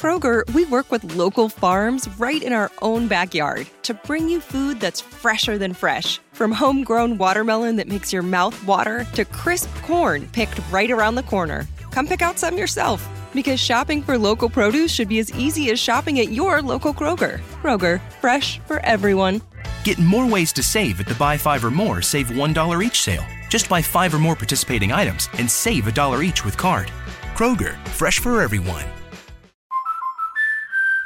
Kroger, we work with local farms right in our own backyard to bring you food that's fresher than fresh. From homegrown watermelon that makes your mouth water to crisp corn picked right around the corner. Come pick out some yourself because shopping for local produce should be as easy as shopping at your local Kroger. Kroger, fresh for everyone. Get more ways to save at the Buy Five or More Save $1 each sale. Just buy five or more participating items and save a dollar each with card. Kroger, fresh for everyone.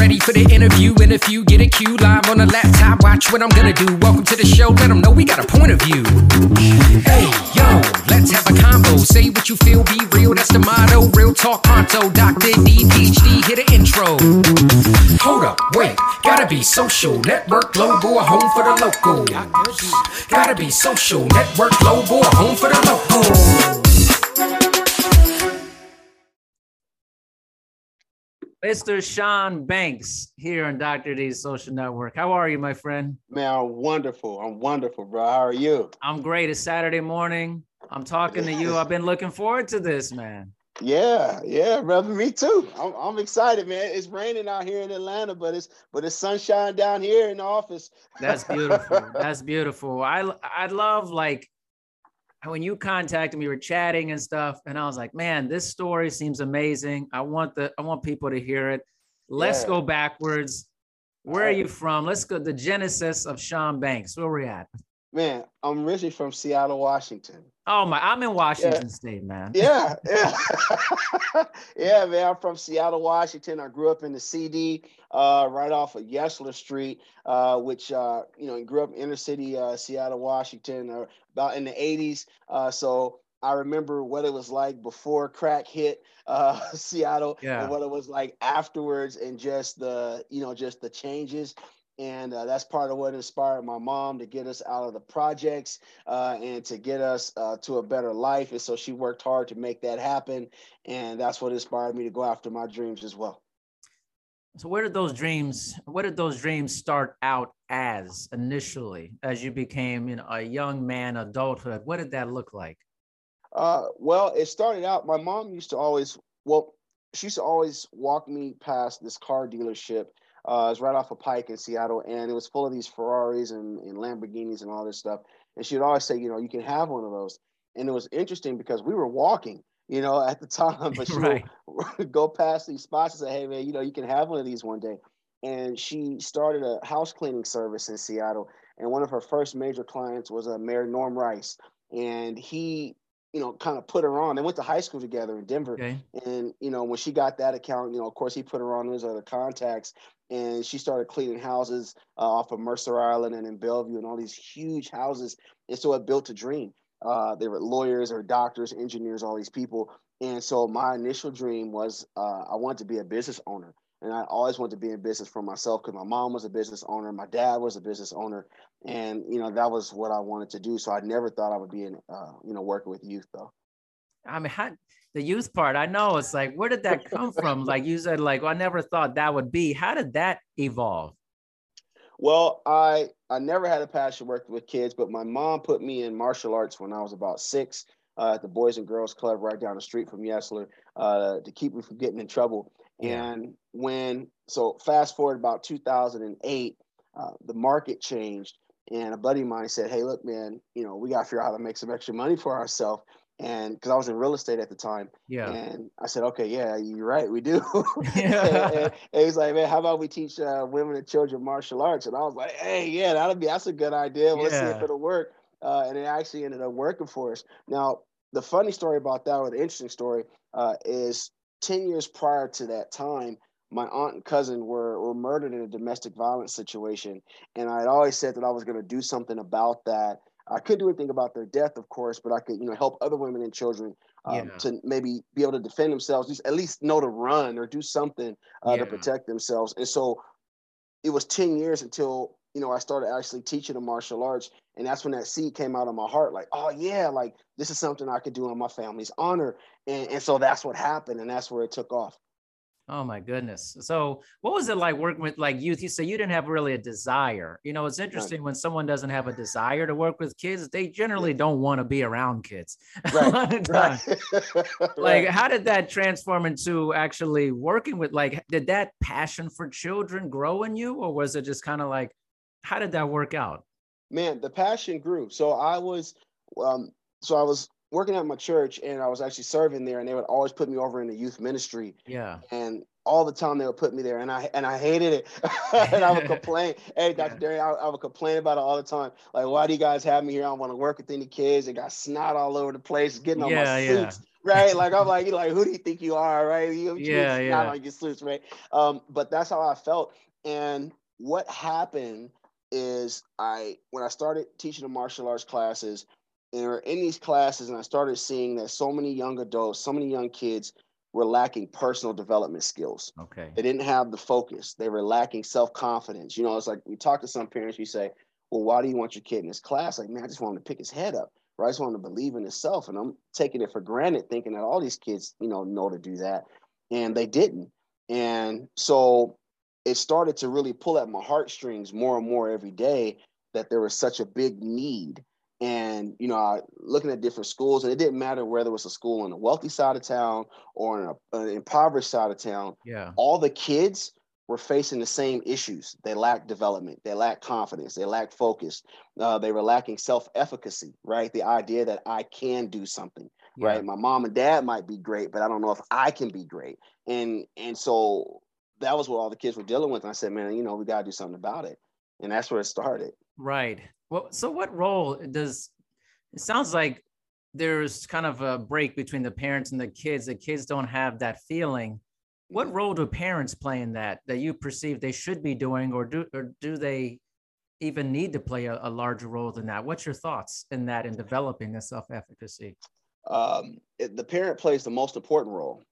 Ready for the interview. And if you get a cue live on a laptop, watch what I'm gonna do. Welcome to the show. Let them know we got a point of view. Hey, yo, let's have a combo. Say what you feel, be real. That's the motto. Real talk pronto. Dr. D, PhD, hit an intro. Hold up, wait. Gotta be social. Network a home for the local. Gotta be social. Network a home for the local. Mr. Shaun Banks here on Dr. D's social network. How are you, my friend? Man, I'm wonderful. I'm wonderful, bro. How are you? I'm great. It's Saturday morning. I'm talking to you. I've been looking forward to this, man. Yeah, yeah, brother. Me too. I'm, I'm excited, man. It's raining out here in Atlanta, but it's but it's sunshine down here in the office. That's beautiful. That's beautiful. I I love like when you contacted me, we were chatting and stuff, and I was like, man, this story seems amazing. I want the I want people to hear it. Let's yeah. go backwards. Where are you from? Let's go the genesis of Shaun Banks. Where we at? Man, I'm originally from Seattle, Washington. Oh my, I'm in Washington yeah. State, man. Yeah, yeah, yeah, man. I'm from Seattle, Washington. I grew up in the CD, uh, right off of Yesler Street, uh, which uh, you know, grew up in inner city uh, Seattle, Washington, uh, about in the '80s. Uh, so I remember what it was like before crack hit uh, Seattle, yeah. and what it was like afterwards, and just the you know just the changes and uh, that's part of what inspired my mom to get us out of the projects uh, and to get us uh, to a better life. And so she worked hard to make that happen. And that's what inspired me to go after my dreams as well. So where did those dreams where did those dreams start out as initially as you became you know a young man adulthood? What did that look like? Uh, well it started out my mom used to always well she used to always walk me past this car dealership uh, it was right off of Pike in Seattle, and it was full of these Ferraris and, and Lamborghinis and all this stuff. And she would always say, you know, you can have one of those. And it was interesting because we were walking, you know, at the time, but she right. would go past these spots and say, hey, man, you know, you can have one of these one day. And she started a house cleaning service in Seattle. And one of her first major clients was a uh, Mayor Norm Rice. And he you know, kind of put her on. They went to high school together in Denver. Okay. And, you know, when she got that account, you know, of course, he put her on his other contacts and she started cleaning houses uh, off of Mercer Island and in Bellevue and all these huge houses. And so it built a dream. Uh, they were lawyers or doctors, engineers, all these people. And so my initial dream was uh, I wanted to be a business owner. And I always wanted to be in business for myself because my mom was a business owner, my dad was a business owner, and you know that was what I wanted to do. So I never thought I would be in, uh, you know, working with youth though. I mean, how, the youth part, I know it's like, where did that come from? like you said, like well, I never thought that would be. How did that evolve? Well, I I never had a passion working with kids, but my mom put me in martial arts when I was about six uh, at the Boys and Girls Club right down the street from Yesler uh, to keep me from getting in trouble. Yeah. And when so fast forward about 2008, uh, the market changed, and a buddy of mine said, "Hey, look, man, you know we got to figure out how to make some extra money for ourselves." And because I was in real estate at the time, yeah. And I said, "Okay, yeah, you're right, we do." yeah. and, and, he's like, "Man, how about we teach uh, women and children martial arts?" And I was like, "Hey, yeah, that'll be that's a good idea. Yeah. Let's see if it'll work." Uh, and it actually ended up working for us. Now, the funny story about that, or the interesting story, uh, is 10 years prior to that time, my aunt and cousin were, were murdered in a domestic violence situation. And I had always said that I was going to do something about that. I couldn't do anything about their death, of course, but I could, you know, help other women and children um, Yeah. to maybe be able to defend themselves, at least know to run or do something uh, Yeah. to protect themselves. And so it was 10 years until you know I started actually teaching the martial arts, and that's when that seed came out of my heart. Like, oh yeah, like this is something I could do in my family's honor, and, and so that's what happened, and that's where it took off. Oh my goodness. So what was it like working with like youth? You say you didn't have really a desire. You know, it's interesting when someone doesn't have a desire to work with kids, they generally don't want to be around kids. Right. right. Like, how did that transform into actually working with like did that passion for children grow in you? Or was it just kind of like, how did that work out? man the passion grew so i was um so i was working at my church and i was actually serving there and they would always put me over in the youth ministry. Yeah. and all the time they would put me there and i and i hated it. And i would complain. Hey dr Yeah. Derry, I, I would complain about it all the time. Like why do you guys have me here? I don't want to work with any kids. They got snot all over the place getting on Yeah, my yeah. suits right? Like i'm like you like who do you think you are right? You, you Yeah, snot yeah. on your suits right? Um but that's how i felt. And what happened is I when I started teaching the martial arts classes, and we're in these classes, and I started seeing that so many young adults, so many young kids were lacking personal development skills. Okay. They didn't have the focus. They were lacking self confidence. You know, it's like we talk to some parents. We say, "Well, why do you want your kid in this class?" Like, man, I just want him to pick his head up. Right? I just want him to believe in himself. And I'm taking it for granted, thinking that all these kids, you know, know to do that, and they didn't. And so it started to really pull at my heartstrings more and more every day that there was such a big need. And you know, I, looking at different schools, and it didn't matter whether it was a school on the wealthy side of town or in a, an impoverished side of town. Yeah. All the kids were facing the same issues. They lacked development. They lacked confidence. They lacked focus. Uh, they were lacking self-efficacy. Right, the idea that I can do something Yeah. right my mom and dad might be great but i don't know if i can be great and and so that was what all the kids were dealing with and i said man you know we got to do something about it and that's where it started Right. Well, so what role does it sounds like there's kind of a break between the parents and the kids. The kids don't have that feeling. What role do parents play in that that you perceive they should be doing, or do or do they even need to play a, a larger role than that? What's your thoughts in that in developing the self-efficacy? um, the parent plays the most important role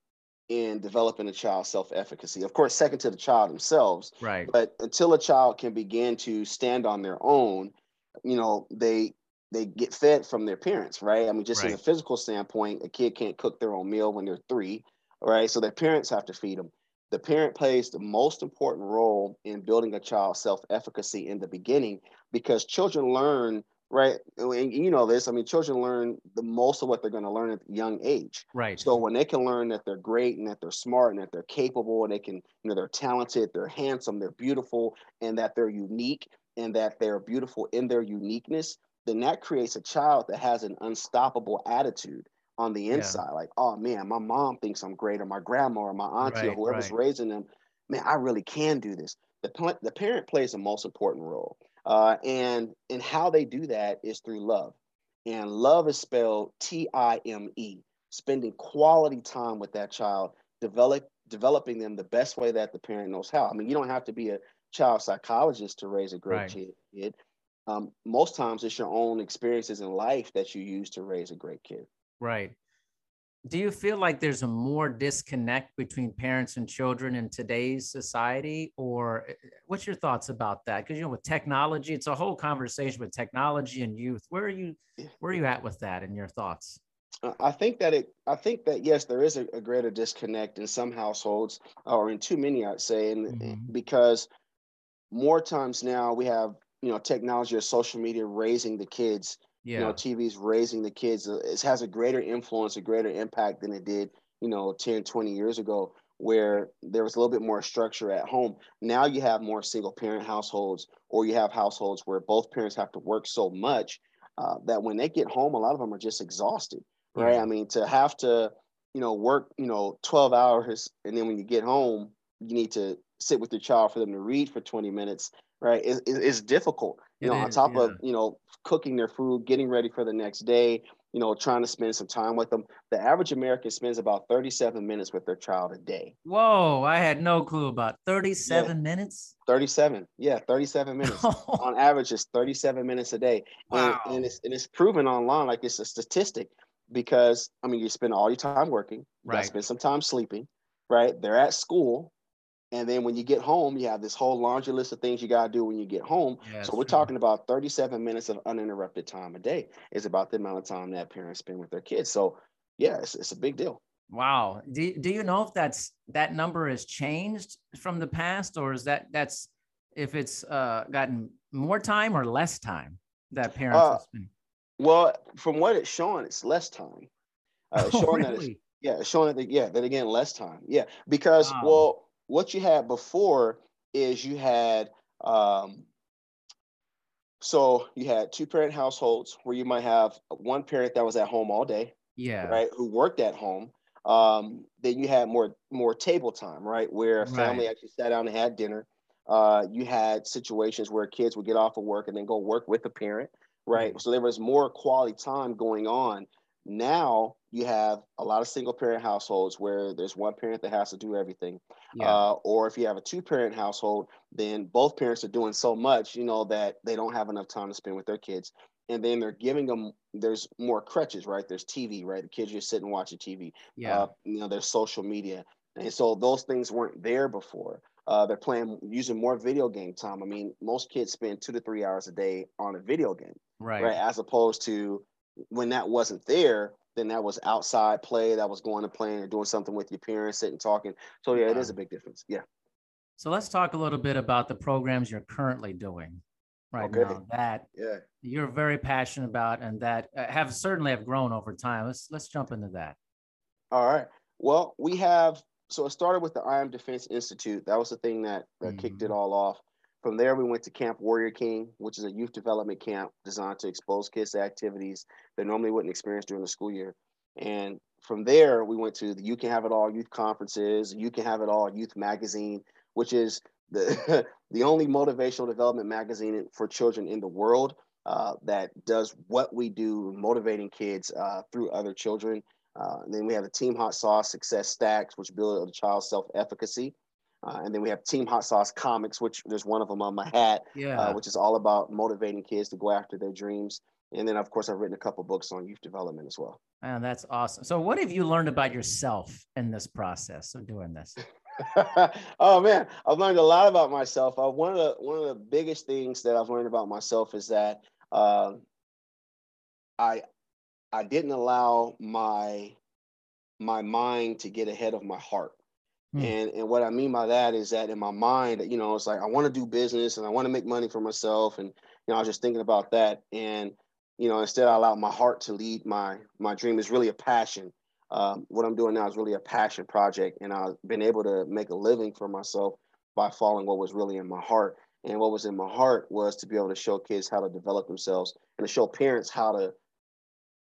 in developing a child's self-efficacy of course second to the child themselves Right. but until a child can begin to stand on their own you know they they get fed from their parents right? I mean just in a physical standpoint a kid can't cook their own meal when they're three right? So their parents have to feed them. The parent plays the most important role in building a child's self-efficacy in the beginning because children learn right? And you know this i mean children learn the most of what they're going to learn at a young age. Right. so when they can learn that they're great and that they're smart and that they're capable and they can, you know, they're talented, they're handsome, they're beautiful, and that they're unique and that they're beautiful in their uniqueness, then that creates a child that has an unstoppable attitude on the Yeah. inside. Like, oh man, my mom thinks I'm great, or my grandma or my auntie or whoever's right. raising them, man, I really can do this. The, the parent plays the most important role. Uh, and and how they do that is through love. And love is spelled T-I-M-E spending quality time with that child, develop developing them the best way that the parent knows how. I mean, you don't have to be a child psychologist to raise a great Right. kid. Um, most times, it's your own experiences in life that you use to raise a great kid. Right. Do you feel like there's a more disconnect between parents and children in today's society? Or uh, what's your thoughts about that? Because you know, with technology, it's a whole conversation with technology and youth. Where are you where are you at with that in your thoughts? Uh, I think that it. I think that yes, there is a, a greater disconnect in some households, or in too many, I'd say, and Mhm. because more times now we have you know technology or social media raising the kids Yeah. you know tv's raising the kids uh, it has a greater influence a greater impact than it did you know 10 20 years ago where there was a little bit more structure at home now you have more single parent households or you have households where both parents have to work so much uh, that when they get home a lot of them are just exhausted right Yeah. i mean to have to you know work you know 12 hours and then when you get home you need to sit with your child for them to read for 20 minutes right it, it- it's difficult you It know on top yeah. of you know cooking their food getting ready for the next day you know trying to spend some time with them the average american spends about 37 minutes with their child a day Whoa, I had no clue about 37 minutes. 37 yeah 37 minutes on average it's 37 minutes a day and, Wow. and it's and it's proven online like it's a statistic because I mean you spend all your time working, you Right. spend some time sleeping, right? They're at school, and then when you get home, you have this whole laundry list of things you gotta do when you get home. Yeah, so we're true. talking about 37 minutes of uninterrupted time a day is about the amount of time that parents spend with their kids. So yeah, it's, it's a big deal. Wow. Do, do you know if that's that number has changed from the past or is that that's if it's uh, gotten more time or less time that parents Uh, have spent? Well, from what it's showing, it's less time. Uh, it's Oh, showing that it's? Yeah, showing that yeah, that again less time. Yeah, because Wow. well, what you had before is you had um so you had two parent households where you might have one parent that was at home all day, Yeah. right, who worked at home. Um, then you had more more table time, right, where a family Right. actually sat down and had dinner. Uh, you had situations where kids would get off of work and then go work with a parent, right? So there was more quality time going on. Now you have a lot of single parent households where there's one parent that has to do everything. Yeah. Uh, or if you have a two parent household, then both parents are doing so much, you know, that they don't have enough time to spend with their kids. And then they're giving them, there's more crutches, right? There's TV, right? The kids just sit and watch watching TV. yeah. Uh, you know, there's social media. And so those things weren't there before. Uh, they're playing, using more video game time. I mean, most kids spend two to three hours a day on a video game right. right? As opposed to when that wasn't there, then that was outside play, that was going to play or doing something with your parents, sitting talking. So yeah, it is a big difference. Yeah. So let's talk a little bit about the programs you're currently doing right Okay. now that Yeah. you're very passionate about and that uh, have certainly have grown over time. Let's let's jump into that. All right. Well, we have so it started with the I Am Defense Institute. That was the thing that, that kicked it all off. From there, we went to Camp Warrior King, which is a youth development camp designed to expose kids to activities they normally wouldn't experience during the school year. And from there, we went to the You Can Have It All youth conferences, You Can Have It All youth magazine, which is the the only motivational development magazine for children in the world uh, that does what we do, motivating kids uh, through other children. Uh, then we have the Team Hott SAWCE Success Stacks, which build a child's self-efficacy. Uh, and then we have Team Hott SAWCE Comics, which there's one of them on my hat, Yeah. uh, which is all about motivating kids to go after their dreams. And then, of course, I've written a couple books on youth development as well. Man, that's awesome. So what have you learned about yourself in this process of doing this? oh man, I've learned a lot about myself. Uh, one of the one of the biggest things that I've learned about myself is that uh, I I didn't allow my my mind to get ahead of my heart. Hmm. And and what I mean by that is that in my mind, you know, it's like I want to do business and I want to make money for myself, and you know, I was just thinking about that. And you know, instead, I allowed my heart to lead my my dream. Is really a passion. Um, what I'm doing now is really a passion project, and I've been able to make a living for myself by following what was really in my heart. And what was in my heart was to be able to show kids how to develop themselves and to show parents how to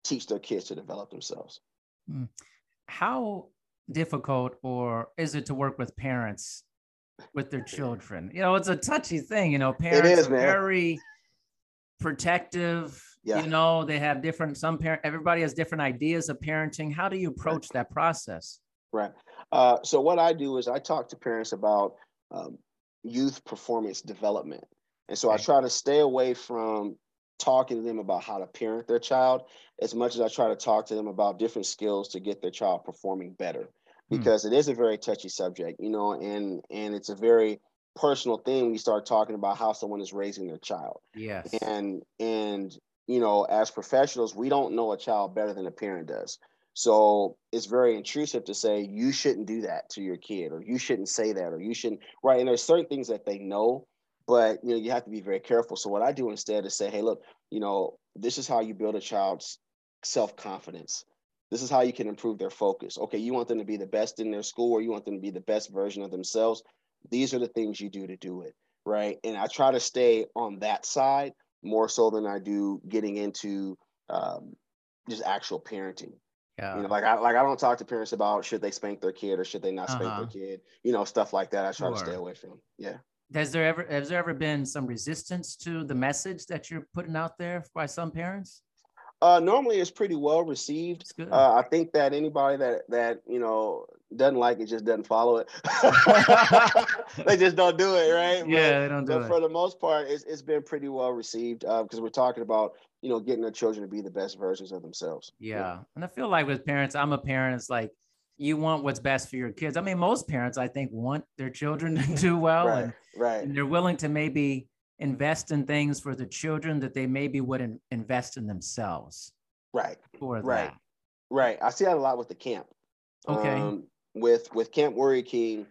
teach their kids to develop themselves. How difficult or is it to work with parents with their children? You know, it's a touchy thing. You know, parents is, are man. very protective. Yeah. You know, they have different some parent everybody has different ideas of parenting. How do you approach that process? Right. Uh, so what I do is I talk to parents about um, youth performance development, and so I try to stay away from talking to them about how to parent their child as much as I try to talk to them about different skills to get their child performing better, Hmm. because it is a very touchy subject, you know, and and it's a very personal thing when you start talking about how someone is raising their child Yes. and and you know as professionals we don't know a child better than a parent does so it's very intrusive to say you shouldn't do that to your kid or you shouldn't say that or you shouldn't right and there's certain things that they know but you know you have to be very careful. So what i do instead is say hey look you know this is how you build a child's self-confidence. This is how you can improve their focus. Okay you want them to be the best in their school or you want them to be the best version of themselves. These are the things you do to do it right? And i try to stay on that side more so than i do getting into um, just actual parenting. Yeah. you know like i like i don't talk to parents about should they spank their kid or should they not spank Uh-huh. their kid you know stuff like that i try to stay away from. Yeah Has there ever has there ever been some resistance to the message that you're putting out there by some parents? Uh, normally, it's pretty well received. Uh, I think that anybody that that you know doesn't like it just doesn't follow it. they just don't do it, right? But- yeah, they don't do but it. for the most part, it's, it's been pretty well received because we're talking about you know getting the children to be the best versions of themselves. Yeah. And I feel like with parents, I'm a parent, it's like you want what's best for your kids. I mean, most parents, I think, want their children to do well right, and, right, and they're willing to maybe invest in things for the children that they maybe wouldn't invest in themselves right, for Right. that. right. I see that a lot with the camp. Okay. Um, with with Camp Warrior King,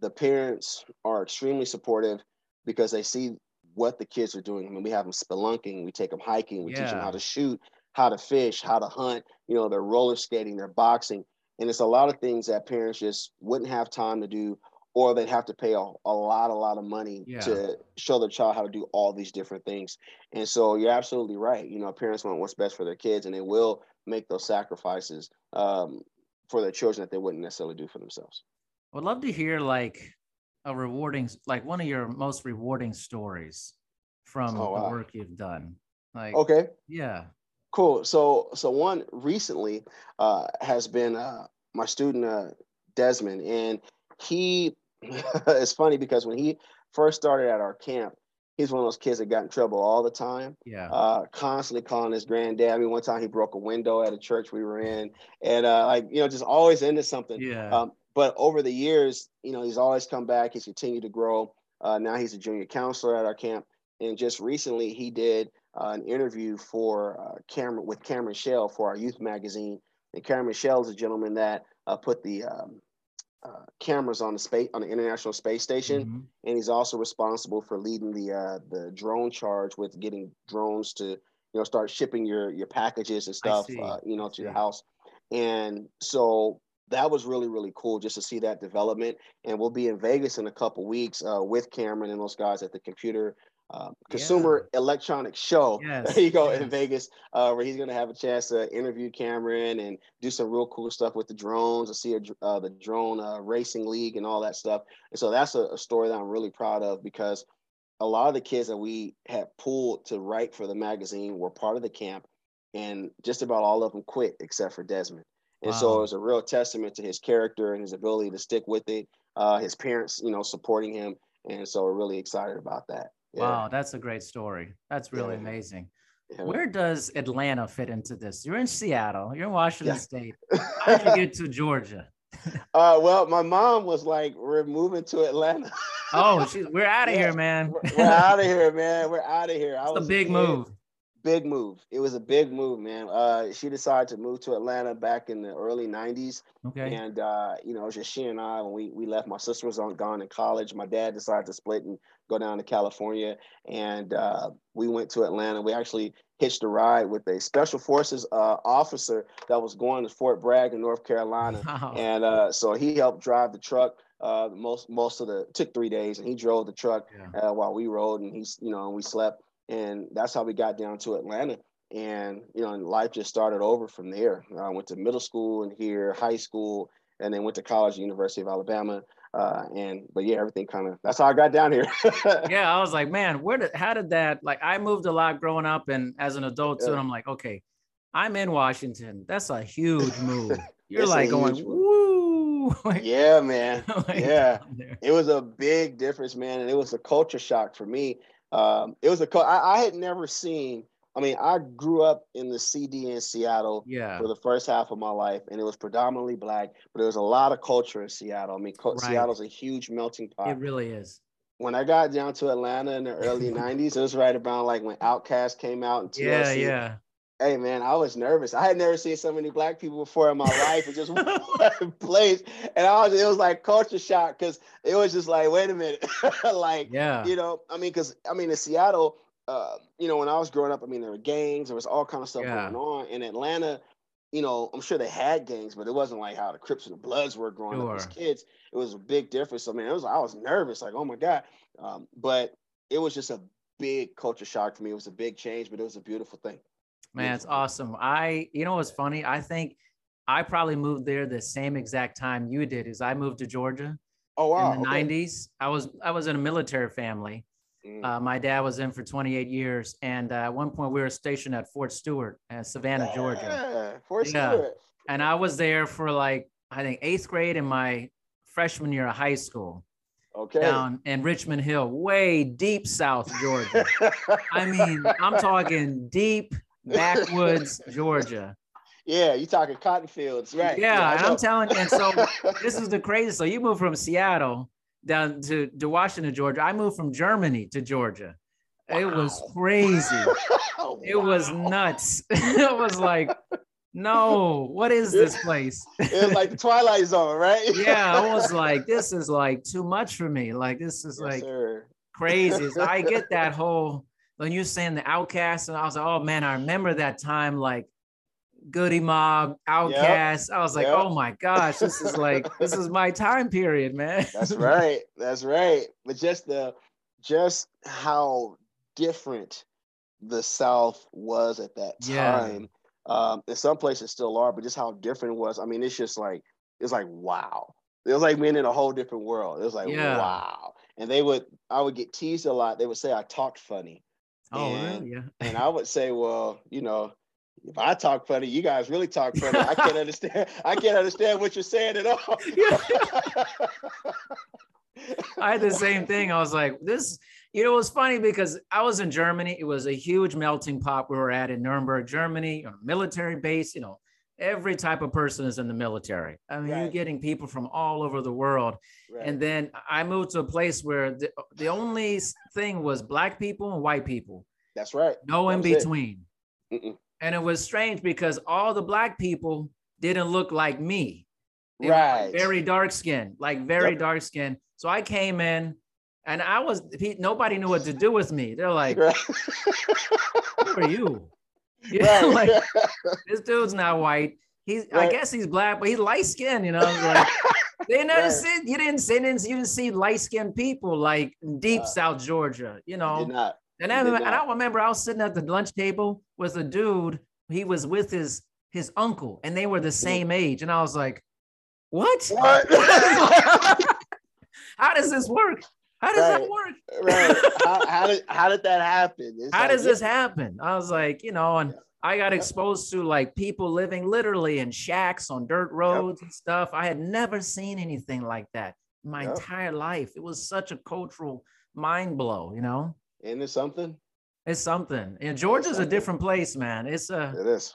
the parents are extremely supportive because they see what the kids are doing. I mean, we have them spelunking, we take them hiking, we teach them how to shoot, how to fish, how to hunt. You know, they're roller skating, they're boxing, and it's a lot of things that parents just wouldn't have time to do, or they'd have to pay a, a lot, a lot of money Yeah. to show their child how to do all these different things. And so you're absolutely right. You know, parents want what's best for their kids, and they will make those sacrifices um, for their children that they wouldn't necessarily do for themselves. I would love to hear like a rewarding, like one of your most rewarding stories from Oh, the wow. work you've done. Like, Okay, yeah. Cool. So, so one recently uh, has been uh, my student uh, Desmond, and he. it's funny because when he first started at our camp, he's one of those kids that got in trouble all the time. Yeah. uh, constantly calling his granddad. I mean, one time he broke a window at a church we were in, and uh, like you know, just always into something. yeah. Um, but over the years, you know, he's always come back. He's continued to grow. Uh, now he's a junior counselor at our camp, and just recently he did uh, an interview for uh, Cameron with Cameron Chell for our youth magazine. And Cameron Chell is a gentleman that uh, put the um, uh, cameras on the space on the International Space Station. Mhm. and he's also responsible for leading the uh, the drone charge with getting drones to you know start shipping your your packages and stuff uh, you know to your house. And so that was really really cool just to see that development. And we'll be in vegas in a couple weeks uh, with cameron and those guys at the computer uh, consumer electronics show Yes, there you go in vegas uh, where he's going to have a chance to interview cameron and do some real cool stuff with the drones and see a, uh, the drone uh, racing league and all that stuff and so that's a, a story that I'm really proud of because a lot of the kids that we had pulled to write for the magazine were part of the camp, and just about all of them quit except for Desmond. And so it was a real testament to his character and his ability to stick with it. Uh, his parents, you know, supporting him, and so we're really excited about that. Yeah. Wow, that's a great story. That's really Yeah. amazing. Yeah. Where does Atlanta fit into this? You're in Seattle. You're in Washington. State. How did you get to Georgia? uh, well, my mom was like, "We're moving to Atlanta." Oh, we're out of here, man. we're, we're out of here, man. We're out of here. I It's a big kid. move. big move. It was a big move, man. Uh, she decided to move to Atlanta back in the early '90s, Okay. and uh, you know, it was just she and I when we we left. My sister was on gone in college. My dad decided to split and go down to California, and uh, we went to Atlanta. We actually hitched a ride with a special forces uh, officer that was going to Fort Bragg in North Carolina, Wow. and uh, so he helped drive the truck. Uh, most most of the took three days, and he drove the truck Yeah. uh, while we rode, and he's you know, and we slept, and that's how we got down to Atlanta. And you know, and life just started over from there. I went to middle school and here, high school, and then went to college, University of Alabama. Uh, and but yeah, everything kind of that's how I got down here. yeah, I was like, man, where did how did that like I moved a lot growing up and as an adult too, and I'm like, okay, I'm in Washington. That's a huge move. You're like going, move. woo. Like, yeah, man. like, yeah. it was a big difference, man, and it was a culture shock for me. Um, it was a I, I had never seen. I mean, I grew up in the CD in Seattle Yeah. for the first half of my life, and it was predominantly black, but there was a lot of culture in Seattle. I mean, co- Right. Seattle's a huge melting pot. It really is. when I got down to Atlanta in the early '90s, it was right about like when Outkast came out and TLC. Yeah, yeah. Hey man, I was nervous. I had never seen so many black people before in my life. It just one place, and I was. It was like culture shock because it was just like, wait a minute, like Yeah. you know, I mean, because I mean, in Seattle, uh, you know, when I was growing up, I mean, there were gangs, there was all kind of stuff Yeah. going on. In Atlanta, you know, I'm sure they had gangs, but it wasn't like how the Crips and the Bloods were growing up as kids. It was a big difference. I mean, it was I was nervous, like, oh my god, um, but it was just a big culture shock for me. It was a big change, but it was a beautiful thing. Man, it's awesome. I, you know what's funny? I think I probably moved there the same exact time you did. Is I moved to Georgia Oh wow, in the okay. '90s. I was I was in a military family, Mm. Uh, my dad was in for 28 years, and uh, at one point we were stationed at Fort Stewart, uh, Savannah, Georgia, Yeah, Fort Yeah. Stewart. and I was there for like I think eighth grade and my freshman year of high school Okay. down in Richmond Hill, way deep South Georgia. I mean, I'm talking deep backwoods Georgia. yeah, you're talking cotton fields, right? Yeah, know. I'm telling you, and so this is the crazy. So you moved from Seattle down to, to Washington, Georgia. I moved from Germany to Georgia. It was crazy. It was nuts. it was like, no, what is this place? It was like the Twilight Zone, right? yeah, I was like, this is like too much for me. Like this is Yes, like sir. crazy. So I get that whole when you're saying the Outkast, and I was like, oh man, I remember that time like Goodie Mob, Outkast. I was like, Yep. oh my gosh, this is like this is my time period, man. That's right. That's right. But just the just how different the South was at that Yeah. time. Um, in some places still are, but just how different it was. I mean, it's just like it's like wow. It was like being in a whole different world. It was like Yeah. wow. And they would I would get teased a lot. They would say I talked funny. Oh, And- really? Yeah. And I would say, well, you know, if I talk funny, you guys really talk funny. I can't understand. I can't understand what you're saying at all. I had the same thing. I was like, this, you know, it was funny because I was in Germany. It was a huge melting pot we were at in Nuremberg, Germany, a military base, you know, every type of person is in the military. I mean, you're getting people from all over the world. Right. And then I moved to a place where the, the only thing was black people and white people, That's right. no in That was it. between. And it was strange because all the black people didn't look like me. They like, Right. very dark skin, like very Yep. dark skin. So I came in and I was, nobody knew what to do with me. They're like, Right. who are you? Yeah, Right. like this dude's not white. He's, I guess he's black, but he's light skinned, you know? Like, they never Right. see, you didn't see, you didn't, see light skinned people like deep Uh, South Georgia, you know? And I, remember, and I remember I was sitting at the lunch table with a dude. He was with his his uncle, and they were the same age. And I was like, "What? What? How does this work? How does that work? right. How, how did how did that happen? It's How like, does this happen?" I was like, you know, and I got exposed to like people living literally in shacks on dirt roads and stuff. I had never seen anything like that my Yep. entire life. It was such a cultural mind blow, you know. Isn't it something? It's something. And Georgia's a different place, man. It's a It is.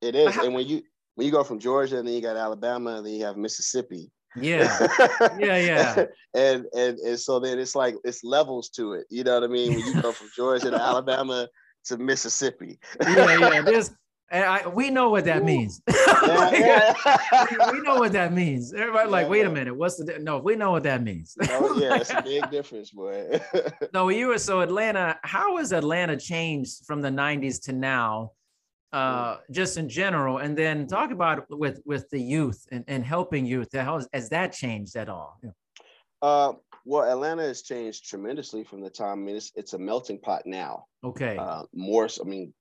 It is. And when you when you go from Georgia and then you got Alabama and then you have Mississippi. yeah. Yeah, yeah. and, and and so then it's like it's levels to it. You know what I mean? When you go from Georgia to Alabama to Mississippi. yeah, yeah. There's, and I, we know what that means. Yeah, yeah. we know what that means. Everybody like, Yeah, wait a minute, what's the? di-" No, we know what that means. oh yeah, it's a big difference, boy. no, you were so Atlanta. How has Atlanta changed from the '90s to now? Uh, just in general, and then talk about with with the youth and, and helping youth. How has, has that changed at all? uh, well, Atlanta has changed tremendously from the time. I mean, it's, it's a melting pot now. Okay. uh, more i mean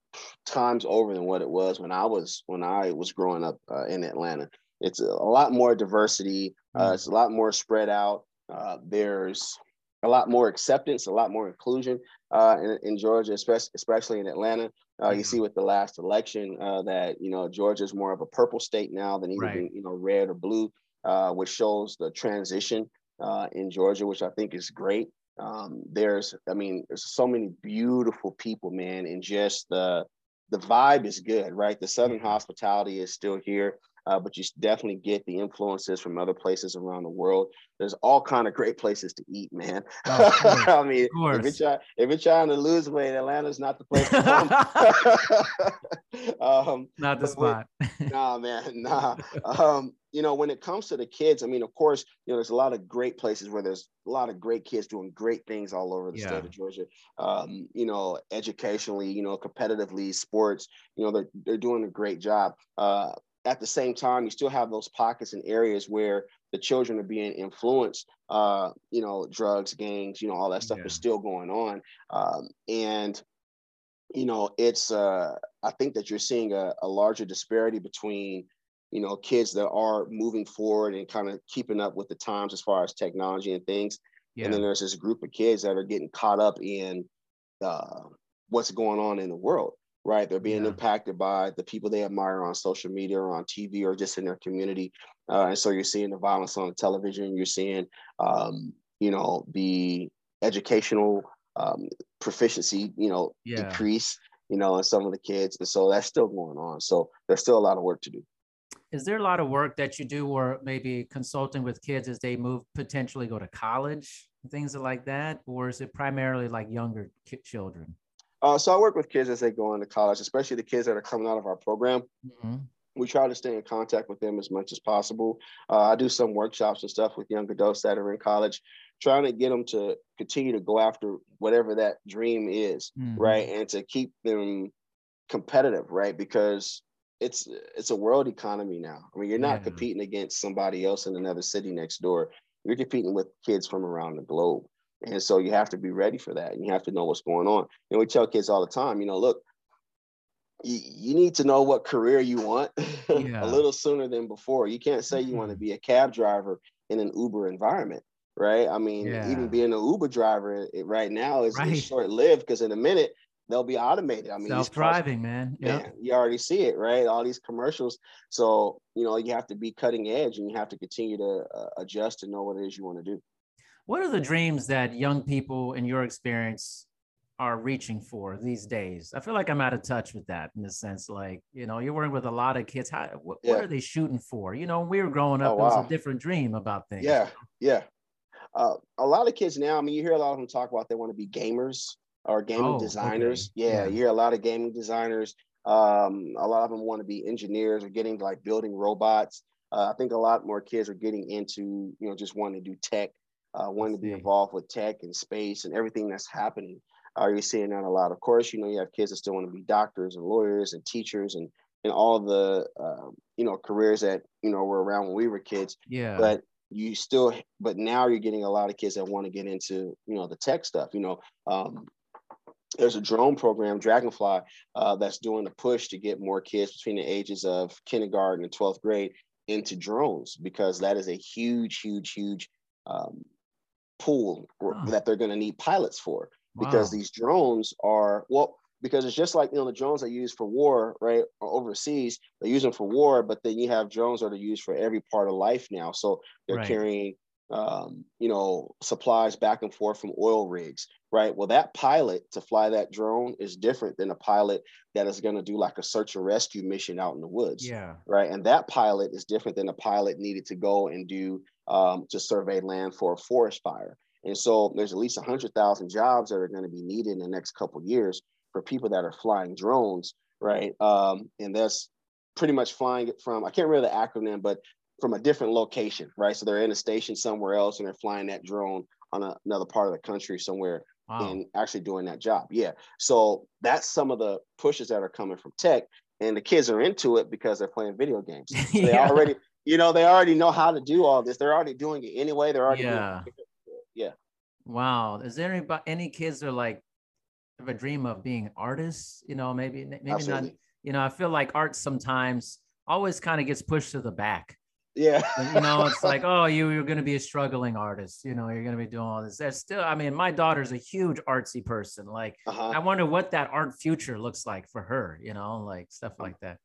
times over than what it was when i was when i was growing up uh, in atlanta it's a, lot more diversity uh, Mm. it's a lot more spread out uh, there's a lot more acceptance a lot more inclusion uh, in, in georgia especially, especially in atlanta uh, you Mhm. see with the last election uh, that you know georgia is more of a purple state now than either Right. you know red or blue uh, which shows the transition uh, in georgia which i think is great um, there's i mean there's so many beautiful people man and just the the vibe is good right? The southern hospitality is still here uh, but you definitely get the influences from other places around the world there's all kind of great places to eat man Oh, i mean if you're, try, if you're trying to lose weight atlanta's not the place to come um, Not the but when- spot. nah, man, nah. Um, you know, when it comes to the kids, I mean, of course, you know, there's a lot of great places where there's a lot of great kids doing great things all over the Yeah. state of Georgia. Um, you know, educationally, you know, competitively, sports, you know, they're they're doing a great job. Uh, at the same time, you still have those pockets and areas where the children are being influenced. Uh, you know, drugs, gangs, you know, all that stuff Yeah. is still going on. Um, and you know, it's uh, I think that you're seeing a, a larger disparity between, you know, kids that are moving forward and kind of keeping up with the times as far as technology and things. Yeah. And then there's this group of kids that are getting caught up in uh, what's going on in the world, right? They're being Yeah. impacted by the people they admire on social media or on TV or just in their community. Uh, and so you're seeing the violence on television. You're seeing, um, you know, the educational um, proficiency, you know, Yeah. decrease, you know, in some of the kids. And so that's still going on. So there's still a lot of work to do. Is there a lot of work that you do or maybe consulting with kids as they move potentially go to college, things like that? Or is it primarily like younger children? Uh, so I work with kids as they go into college, especially the kids that are coming out of our program. Mhm. we try to stay in contact with them as much as possible. Uh, I do some workshops and stuff with young adults that are in college, trying to get them to continue to go after whatever that dream is, Mhm. right, and to keep them competitive, right, because it's it's a world economy now. I mean, you're not Yeah. competing against somebody else in another city next door. You're competing with kids from around the globe. And so you have to be ready for that and you have to know what's going on. And we tell kids all the time, you know, look, you, you need to know what career you want Yeah. a little sooner than before. You can't say you want to Mhm. be a cab driver in an Uber environment, right? I mean, Yeah. even being an Uber driver it, right now is, Right. is short lived because in a minute they'll be automated. I mean, these Self-driving, man. Yeah. man, you already see it, right? All these commercials. So, you know, you have to be cutting edge and you have to continue to uh, adjust and know what it is you want to do. What are the dreams that young people in your experience are reaching for these days? I feel like I'm out of touch with that in the sense like, you know, you're working with a lot of kids. How, what, Yeah. what are they shooting for? You know, when we were growing up, Oh, it was a different dream about things. Yeah, yeah. Uh, a lot of kids now, I mean, you hear a lot of them talk about they want to be gamers or gaming Oh, okay. designers. Yeah, Yeah. you hear a lot of gaming designers. Um, a lot of them want to be engineers or getting like building robots. Uh, I think a lot more kids are getting into, you know, just wanting to do tech, uh, wanting to be involved with tech and space and everything that's happening. Are you seeing that a lot? Of course, you know, you have kids that still want to be doctors and lawyers and teachers and and all the uh, you know careers that you know were around when we were kids Yeah. but you still but now you're getting a lot of kids that want to get into you know the tech stuff you know um, there's a drone program Draganfly uh, that's doing a push to get more kids between the ages of kindergarten and 12th grade into drones because that is a huge huge huge um, pool Huh. that they're going to need pilots for because Wow. these drones are well because it's just like you know the drones they use for war right overseas they use them for war but then you have drones that are used for every part of life now so they're Right. carrying um, you know supplies back and forth from oil rigs right well that pilot to fly that drone is different than a pilot that is going to do like a search and rescue mission out in the woods yeah. right? And that pilot is different than a pilot needed to go and do um, to survey land for a forest fire. And so there's at least 100,000 jobs that are going to be needed in the next couple of years for people that are flying drones, right? Um, and that's pretty much flying it from, I can't remember the acronym, but from a different location, right? So they're in a station somewhere else and they're flying that drone on a, another part of the country somewhere Wow. and actually doing that job. Yeah. So that's some of the pushes that are coming from tech. And the kids are into it because they're playing video games. So they Yeah. already, you know, they already know how to do all this. They're already doing it anyway. They're already doing Yeah. it. yeah. Wow. Is there any any kids that are like have a dream of being artists? You know, maybe maybe not. You know, I feel like art sometimes always kind of gets pushed to the back. Yeah. you know, it's like, oh, you you're going to be a struggling artist. You know, you're going to be doing all this. There's still, I mean, my daughter's a huge artsy person. Like, uh-huh. I wonder what that art future looks like for her. You know, like stuff like that.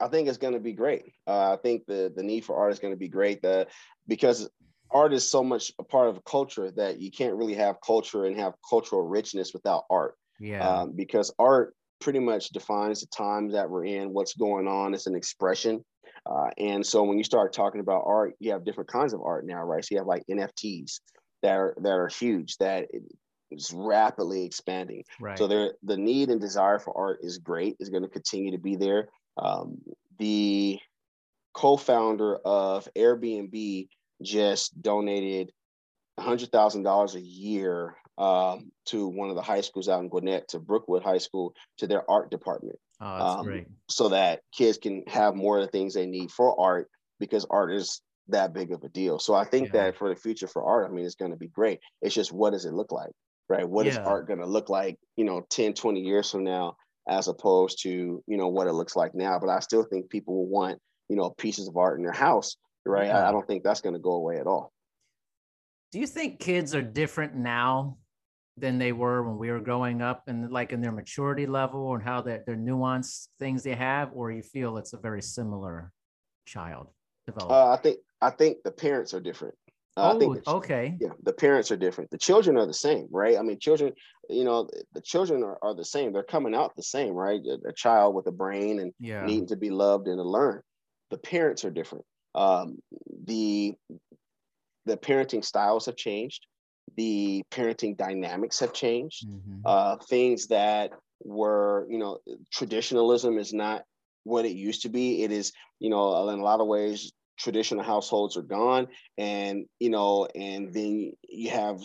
I think it's going to be great. Uh, I think the the need for art is going to be great. The because art is so much a part of culture that you can't really have culture and have cultural richness without art. Yeah. Um, because art pretty much defines the times that we're in, what's going on. It's an expression. Uh, and so when you start talking about art, you have different kinds of art now, right? So you have like NFTs that are that are huge, that is rapidly expanding. right. So there, the need and desire for art is great. Is going to continue to be there. Um, the co-founder of Airbnb just donated hundred thousand dollars a year um, to one of the high schools out in Gwinnett, to Brookwood High School, to their art department, oh, that's um, great. so that kids can have more of the things they need for art because art is that big of a deal. So I think Yeah. that for the future for art, I mean, it's going to be great. It's just what does it look like, right? What is Yeah. art going to look like, you know, 10, 20 years from now, as opposed to, you know, what it looks like now. But I still think people will want, you know, pieces of art in their house, right? I, Yeah. I don't think that's going to go away at all. Do you think kids are different now than they were when we were growing up and like in their maturity level and how that their nuanced things they have, or you feel it's a very similar child development? Uh, I think I think the parents are different. Uh, oh, I think the, okay. yeah, the parents are different. The children are the same, right? I mean, children, you know, the children are, are the same. They're coming out the same, right? A, a child with a brain and Yeah. needing to be loved and to learn. The parents are different. Um, the the parenting styles have changed. The parenting dynamics have changed. Mhm. Uh, things that were, you know, traditionalism is not what it used to be. It is, you know, in a lot of ways, traditional households are gone, and you know, and then you have,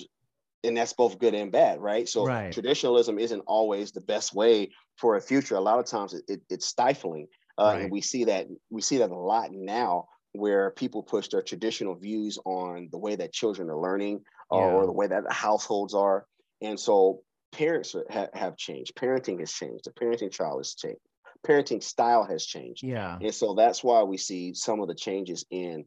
and that's both good and bad, right? So Right. traditionalism isn't always the best way for a future. A lot of times, it, it, it's stifling, uh, Right. and we see that we see that a lot now, where people push their traditional views on the way that children are learning or, Yeah. or the way that the households are, and so parents are, ha, have changed. Parenting has changed. The parenting child has changed. Parenting style has changed Yeah. and so that's why we see some of the changes in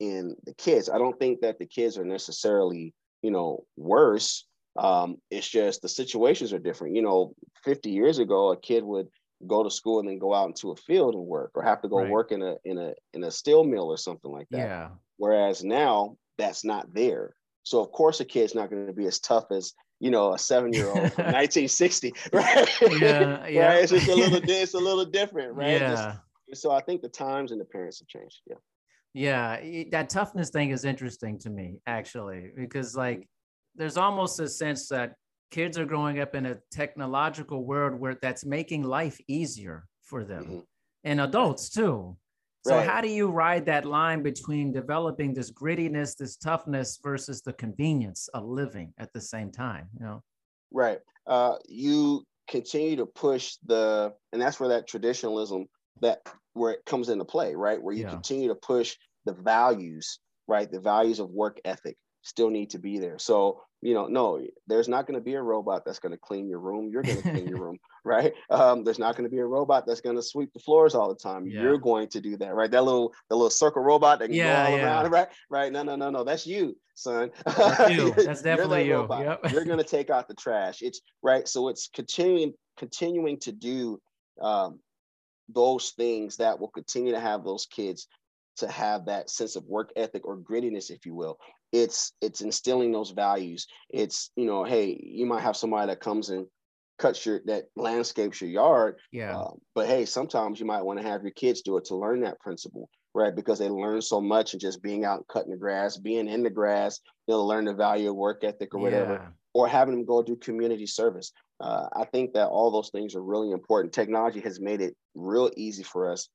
in the kids i don't think that the kids are necessarily you know worse um it's just the situations are different you know 50 years ago a kid would go to school and then go out into a field and work or have to go Right. work in a in a in a steel mill or something like that Yeah. whereas now that's not there so of course a kid's not going to be as tough as you know a seven year old from 1960 right Yeah, yeah. right it's just a little it's a little different right Just- Yeah. so I think the times and the parents have changed. Yeah. Yeah, that toughness thing is interesting to me actually because like there's almost a sense that kids are growing up in a technological world where that's making life easier for them Mhm. and adults too. So Right. how do you ride that line between developing this grittiness, this toughness versus the convenience of living at the same time, you know? Right. Uh, you continue to push the, and that's where that traditionalism that where it comes into play, right? Where you Yeah. continue to push the values, right? The values of work ethic still need to be there. So you know, no, there's not going to be a robot that's going to clean your room. You're going to clean your room, right? Um, there's not going to be a robot that's going to sweep the floors all the time. Yeah. You're going to do that, right? That little, the little circle robot that can Yeah, go all yeah. around, right? Right? No, no, no, no. That's you, son. That's you. You're- That's definitely you. Yep. You're going to take out the trash. It's right. So it's continuing, continuing to do um, those things that will continue to have those kids to have that sense of work ethic or grittiness, if you will. It's it's instilling those values. It's you know, hey, you might have somebody that comes and cuts your that landscapes your yard, Yeah. uh, but hey, sometimes you might want to have your kids do it to learn that principle, right? Because they learn so much and just being out and cutting the grass, being in the grass, they'll learn the value of work ethic or whatever Yeah. or having them go do community service. Uh, I think that all those things are really important. Technology has made it real easy for us,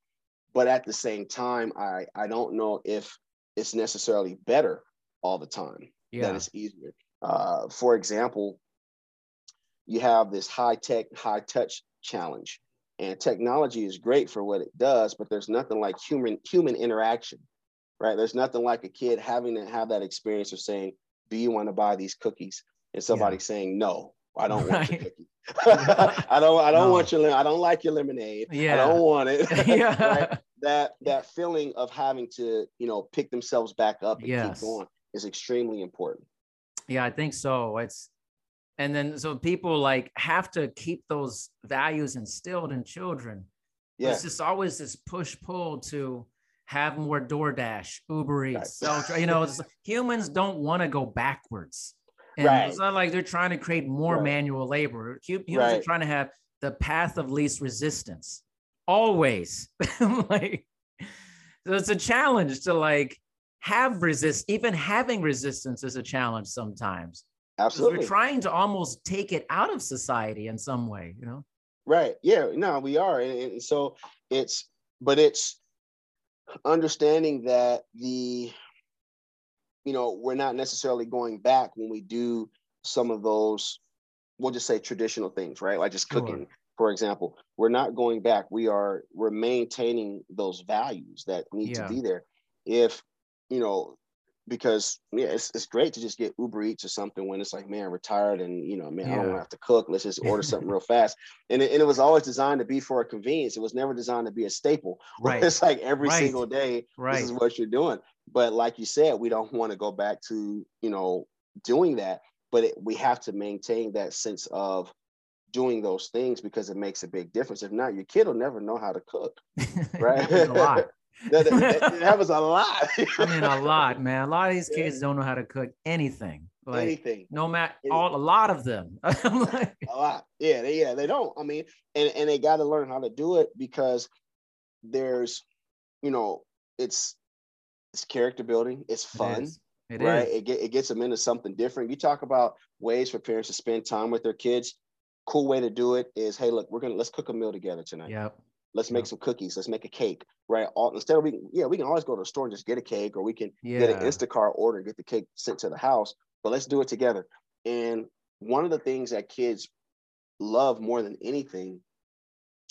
but at the same time, I I don't know if it's necessarily better all the time. That Yeah. it's easier. Uh, for example, you have this high tech, high touch challenge, and technology is great for what it does, but there's nothing like human human interaction, right? There's nothing like a kid having to have that experience of saying, "Do you want to buy these cookies?" and somebody saying, "No, I don't want your cookie. I don't. I don't No. want your. I don't like your lemonade. I don't want it." yeah. right? That that feeling of having to, you know, pick themselves back up and Yes. keep going is extremely important. Yeah, I think so. It's and then so people like have to keep those values instilled in children. Yeah. It's just always this push pull to have more DoorDash, Uber Eats, Right. self, you know, it's, humans don't want to go backwards. And Right. it's not like they're trying to create more Right. manual labor. Hu- Humans are trying to have the path of least resistance. Always. like so it's a challenge to like have resist even having resistance is a challenge sometimes. Absolutely. We're trying to almost take it out of society in some way, you know? Right. Yeah. No, we are. And, and so it's, but it's understanding that the, you know, we're not necessarily going back when we do some of those, we'll just say traditional things, right? Like just Sure. cooking, for example. We're not going back. We are, we're maintaining those values that need Yeah. to be there. If, you know, because yeah, it's, it's great to just get Uber Eats or something when it's like, man, we're tired and you know, man, I don't Yeah. want to have to cook. Let's just order something real fast. And it, and it was always designed to be for a convenience. It was never designed to be a staple. Right. It's like every Right. single day, Right. this is what you're doing. but like you said, we don't want to go back to you know doing that. But it, we have to maintain that sense of doing those things because it makes a big difference. If not, your kid will never know how to cook. Right? a lot. That, that, that happens a lot. I mean, a lot, man. A lot of these kids don't know how to cook anything. Like, Anything. No matter all, a lot of them. Like, a lot. Yeah, they, yeah, they don't. I mean, and and they got to learn how to do it because there's, you know, it's it's character building. It's fun, is. It right? is. It get, it gets them into something different. You talk about ways for parents to spend time with their kids. Cool way to do it is, hey, look, we're gonna let's cook a meal together tonight. Yep. Let's make Yep. some cookies. Let's make a cake, right? All, instead of we, yeah, we can always go to the store and just get a cake, or we can get an Instacart order and get the cake sent to the house. But let's do it together. And one of the things that kids love more than anything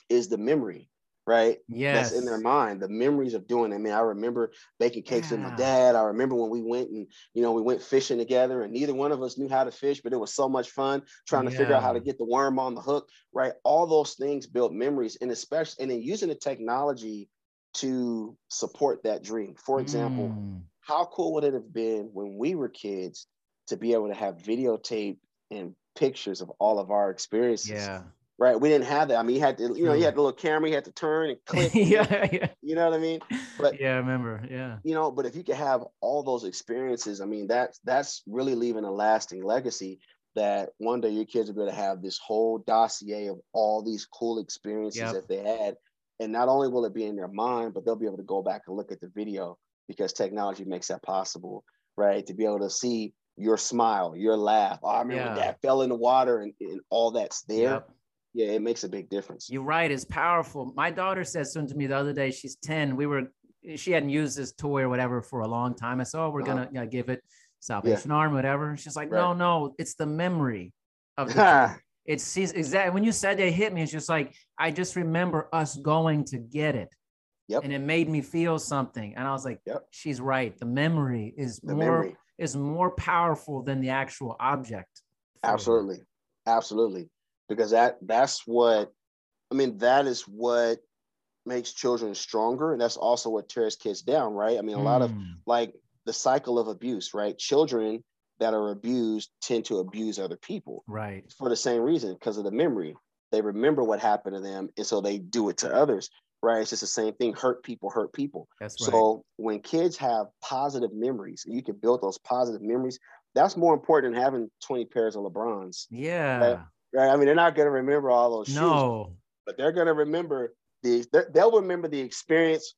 is the memory, right? Yes. That's in their mind, the memories of doing it. I mean, I remember baking cakes with my dad. I remember when we went and, you know, we went fishing together and neither one of us knew how to fish, but it was so much fun trying to figure out how to get the worm on the hook, right? All those things build memories and especially, and then using the technology to support that dream. For example, Mm. how cool would it have been when we were kids to be able to have videotape and pictures of all of our experiences? Yeah. Right. We didn't have that. I mean, you had to, you know, you had hmm. the little camera, you had to turn and click. yeah. Yeah. You know what I mean? But Yeah. I remember. Yeah. you know, but if you could have all those experiences, I mean, that's that's really leaving a lasting legacy that one day your kids are going to have this whole dossier of all these cool experiences Yep. that they had. And not only will it be in their mind, but they'll be able to go back and look at the video because technology makes that possible, right? To be able to see your smile, your laugh. Oh, I remember Yeah. that fell in the water and, and all that's there. Yep. Yeah, it makes a big difference. You're right. It's powerful. My daughter said something to me the other day. She's 10. We were, she hadn't used this toy or whatever for a long time. I said, oh, we're Uh-huh. going to you know, give it Salvation Army, whatever. And she's like, no, Right. no, it's the memory of the. It's sees exactly when you said that it hit me. It's just like, I just remember us going to get it. Yep. And it made me feel something. And I was like, Yep. she's right. The memory is The more memory. is more powerful than the actual object. Absolutely. her. Absolutely. Because that that's what I mean, that is what makes children stronger. And that's also what tears kids down, right? I mean, a lot of Mm. like the cycle of abuse, right? Children that are abused tend to abuse other people right. for the same reason, because of the memory. They remember what happened to them, and so they do it to others, right? It's just the same thing. Hurt people hurt people. That's right. So when kids have positive memories, you can build those positive memories. That's more important than having 20 pairs of LeBrons, yeah. right? I mean, they're not going to remember all those shoes, but they're going to remember the, they'll remember the experience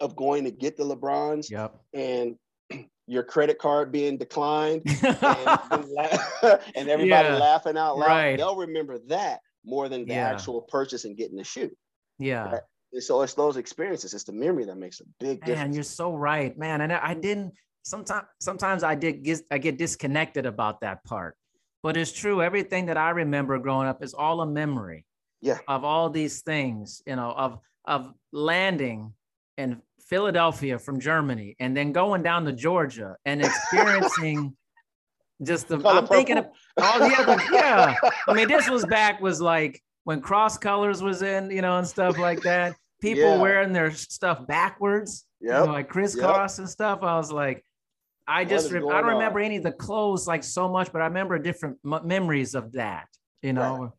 of going to get the LeBrons Yep. and your credit card being declined and, and everybody Yeah, laughing out loud. right. They'll remember that more than the Yeah. actual purchase and getting the shoe. yeah. Right. And so it's those experiences, it's the memory that makes a big Man, difference. you're so right, man. And I I didn't sometimes sometimes I did get I get disconnected about that part. But it's true. Everything that I remember growing up is all a memory Yeah. of all these things, you know, of of landing in Philadelphia from Germany and then going down to Georgia and experiencing just the Color I'm thinking of all the other yeah. I mean, this was back was like when cross colors was in, you know, and stuff like that. People Yeah. wearing their stuff backwards, you know, like crisscross and stuff. I was like, I just rem- I don't remember any of the clothes like so much, but I remember different m- memories of that. You know,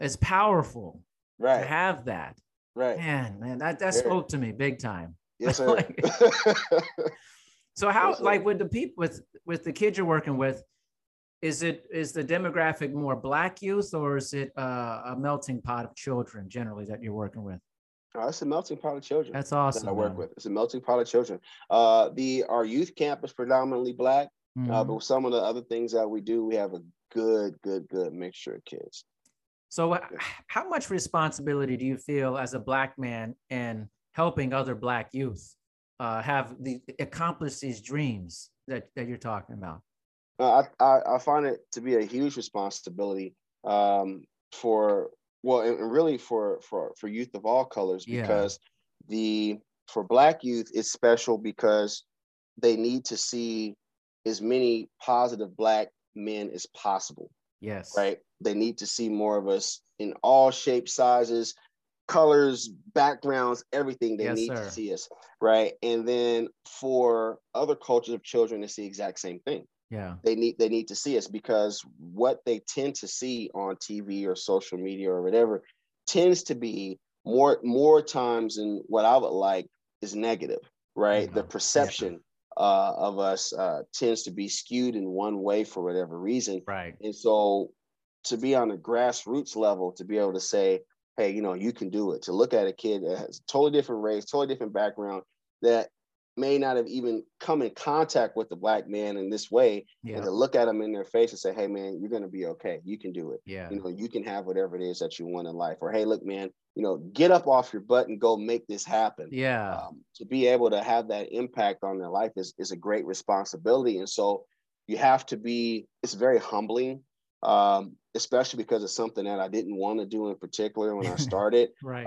it's powerful to right, have that. right. Man, man, that that Very. spoke to me big time. Yes, sir. Like- So how Yes, sir. like with the people with with the kids you're working with, is it is the demographic more black youth or is it uh, a melting pot of children generally that you're working with? Oh, it's a melting pot of children That's that awesome. I work man. with. It's a melting pot of children. Uh, the our youth camp is predominantly black, uh, Mhm. but some of the other things that we do, we have a good, good, good mixture of kids. So, uh, how much responsibility do you feel as a black man in helping other black youth uh, have the accomplish these dreams that, that you're talking about? Uh, I, I I find it to be a huge responsibility um, for well, and really for for for youth of all colors Yeah. because the for Black youth it's special because they need to see as many positive Black men as possible. Yes. right? They need to see more of us in all shapes, sizes, colors, backgrounds, everything they Yes, need sir. to see us, right? And then for other cultures of children to see the exact same thing, Yeah. they need they need to see us because what they tend to see on TV or social media or whatever tends to be more more times than what I would like is negative, right? The Yeah. perception uh, of us uh, tends to be skewed in one way for whatever reason, Right. and so to be on a grassroots level, to be able to say, hey, you know, you can do it, to look at a kid that has a totally different race, totally different background, that may not have even come in contact with the black man in this way, Yeah. and to look at them in their face and say, hey, man, you're going to be okay. You can do it. Yeah. You know, you can have whatever it is that you want in life. Or, hey, look, man, you know, get up off your butt and go make this happen Yeah. um, to be able to have that impact on their life is, is a great responsibility and so you have to be it's very humbling um, especially because it's something that i didn't want to do in particular when i started Right.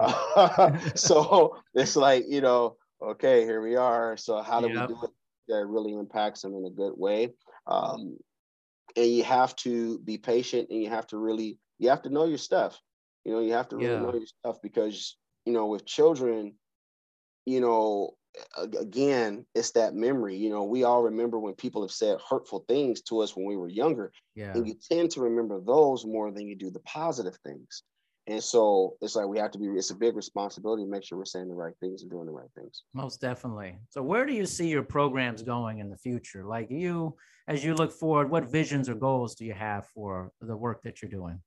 so it's like you know okay here we are. So how do Yep. we do it? That really impacts them in a good way. Um, and you have to be patient and you have to really you have to know your stuff. You know you have to really Yeah. know your stuff because you know with children you know again it's that memory. You know we all remember when people have said hurtful things to us when we were younger. Yeah. and you tend to remember those more than you do the positive things and so it's like we have to be it's a big responsibility to make sure we're saying the right things and doing the right things Most definitely. So, where do you see your programs going in the future? Like you, as you look forward, what visions or goals do you have for the work that you're doing?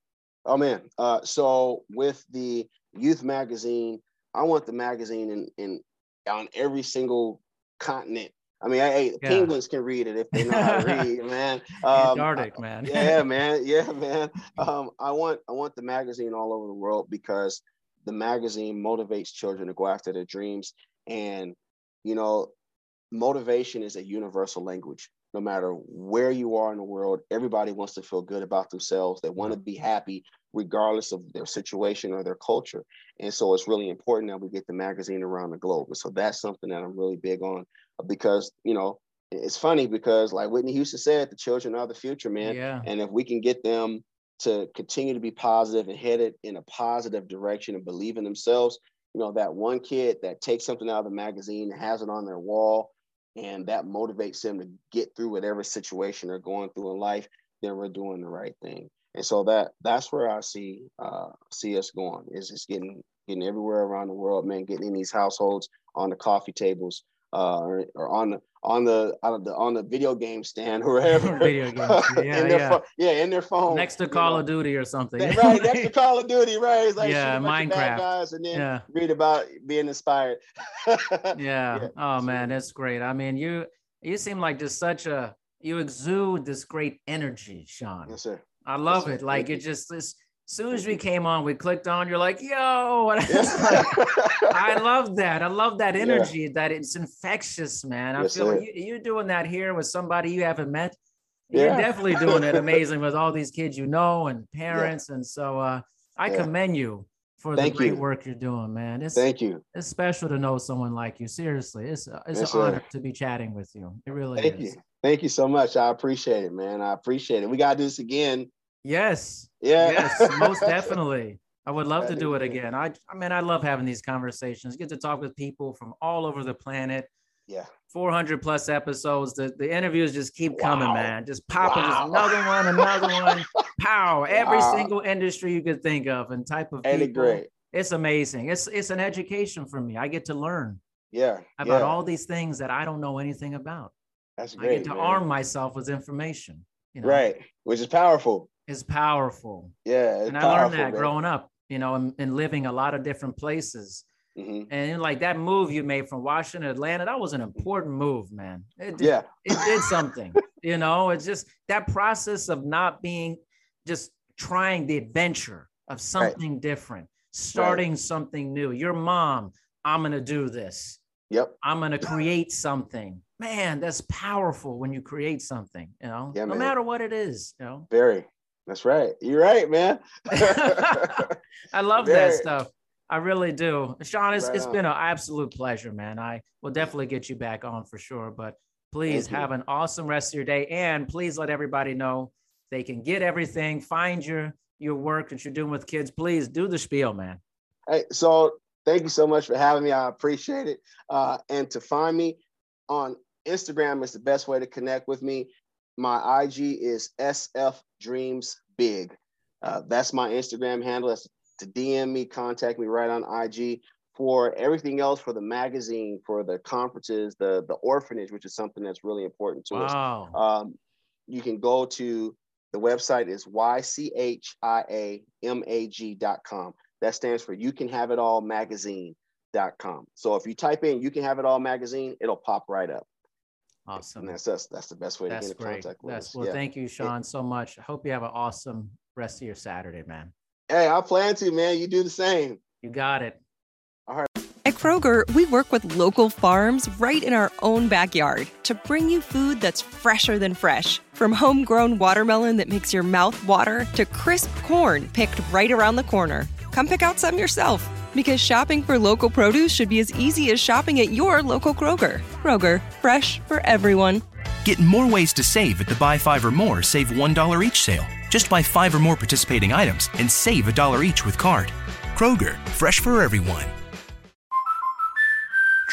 Oh man. Uh, so with the youth magazine, I want the magazine in, in on every single continent. I mean, hey, Yeah. penguins can read it if they know how to read, man. Um, Antarctic, man. yeah, man. Yeah, man. Um, I want I want the magazine all over the world because the magazine motivates children to go after their dreams. And you know, motivation is a universal language. No matter where you are in the world, everybody wants to feel good about themselves. They want to be happy regardless of their situation or their culture. And so it's really important that we get the magazine around the globe. And so that's something that I'm really big on because, you know, it's funny because like Whitney Houston said, the children are the future, man. Yeah. And if we can get them to continue to be positive and headed in a positive direction and believe in themselves, you know, that one kid that takes something out of the magazine and has it on their wall and that motivates them to get through whatever situation they're going through in life, then we're doing the right thing. And so that that's where I see uh see us going is just getting getting everywhere around the world, man, getting in these households on the coffee tables, uh, or, or on the on the on the on the video game stand or wherever. Video games, yeah, in their yeah. Phone, yeah, in their phone. Next to Call know. of Duty or something. Right, next to Call of Duty, right? It's like Yeah, shoot a bunch of bad Minecraft. guys and then Yeah. read about being inspired. yeah. Yeah, Oh man, that's great. I mean, you you seem like just such a you exude this great energy, Shaun. yes, sir. I love sir. it. Like it just this as soon as we came on, we clicked on, you're like, yo, Yeah. like, I love that. I love that Yeah. energy that it's infectious, man. I Yes, feel like you, you're doing that here with somebody you haven't met. You're Yeah. definitely doing it amazing with all these kids you know and parents. And so uh, I Yeah. commend you for Thank the great you. work you're doing, man. It's Thank you. it's special to know someone like you. Seriously, it's it's Yes, an sir. honor to be chatting with you. It really Thank is. you. Thank you so much. I appreciate it, man. I appreciate it. We gotta do this again. Yes. Yeah. Yes, most definitely. I would love to do it again. I I mean, I love having these conversations. Get to talk with people from all over the planet. yeah. 400 plus episodes. The the interviews just keep coming, man. Just popping. Just Wow. another one, another one. Pow! Every Wow. single industry you could think of and type of Ain't people. great? It's amazing. It's it's an education for me. I get to learn Yeah. about yeah. all these things that I don't know anything about. That's great. I get to man. arm myself with information. You know, Right. Which is powerful. It's powerful. Yeah. It's and I powerful, learned that man. growing up, you know, and, and living a lot of different places. Mhm. And like that move you made from Washington Atlanta, that was an important move, man. It did, Yeah. it did something. you know, it's just that process of not being just trying the adventure of something different, starting something new. Your mom, I'm gonna do this. Yep. I'm gonna create something. Man, that's powerful when you create something, you know, Yeah, no man. matter what it is, you know. Very. That's right. You're right, man. I love that stuff. I really do. Shaun, it's, Right it's on. been an absolute pleasure, man. I will definitely get you back on for sure. But please Thank you. have an awesome rest of your day. And please let everybody know they can get everything, find your your work that you're doing with kids. Please do the spiel, man. Hey, so thank you so much for having me. I appreciate it. Uh, and to find me on Instagram is the best way to connect with me. My IG is SF Dreams Big. Uh, that's my Instagram handle. That's to DM me, contact me right on IG. For everything else, for the magazine, for the conferences, the the orphanage, which is something that's really important to Wow. us. Um, you can go to the website is ychiamag.com. That stands for You Can Have It All Magazine.com. So if you type in You Can Have It All Magazine, it'll pop right up. Awesome. And that's us. That's the best way That's to get in contact with That's us. well, Yeah. thank you, Shaun, so much. I hope you have an awesome rest of your Saturday, man. Hey, I plan to, man. You do the same. You got it. All right. At Kroger, we work with local farms right in our own backyard to bring you food that's fresher than fresh. From homegrown watermelon that makes your mouth water to crisp corn picked right around the corner. Come pick out some yourself because shopping for local produce should be as easy as shopping at your local Kroger. Kroger, fresh for everyone. Get more ways to save at the buy five or more, save $1 each sale. Just buy five or more participating items and save a dollar each with card. Kroger, fresh for everyone.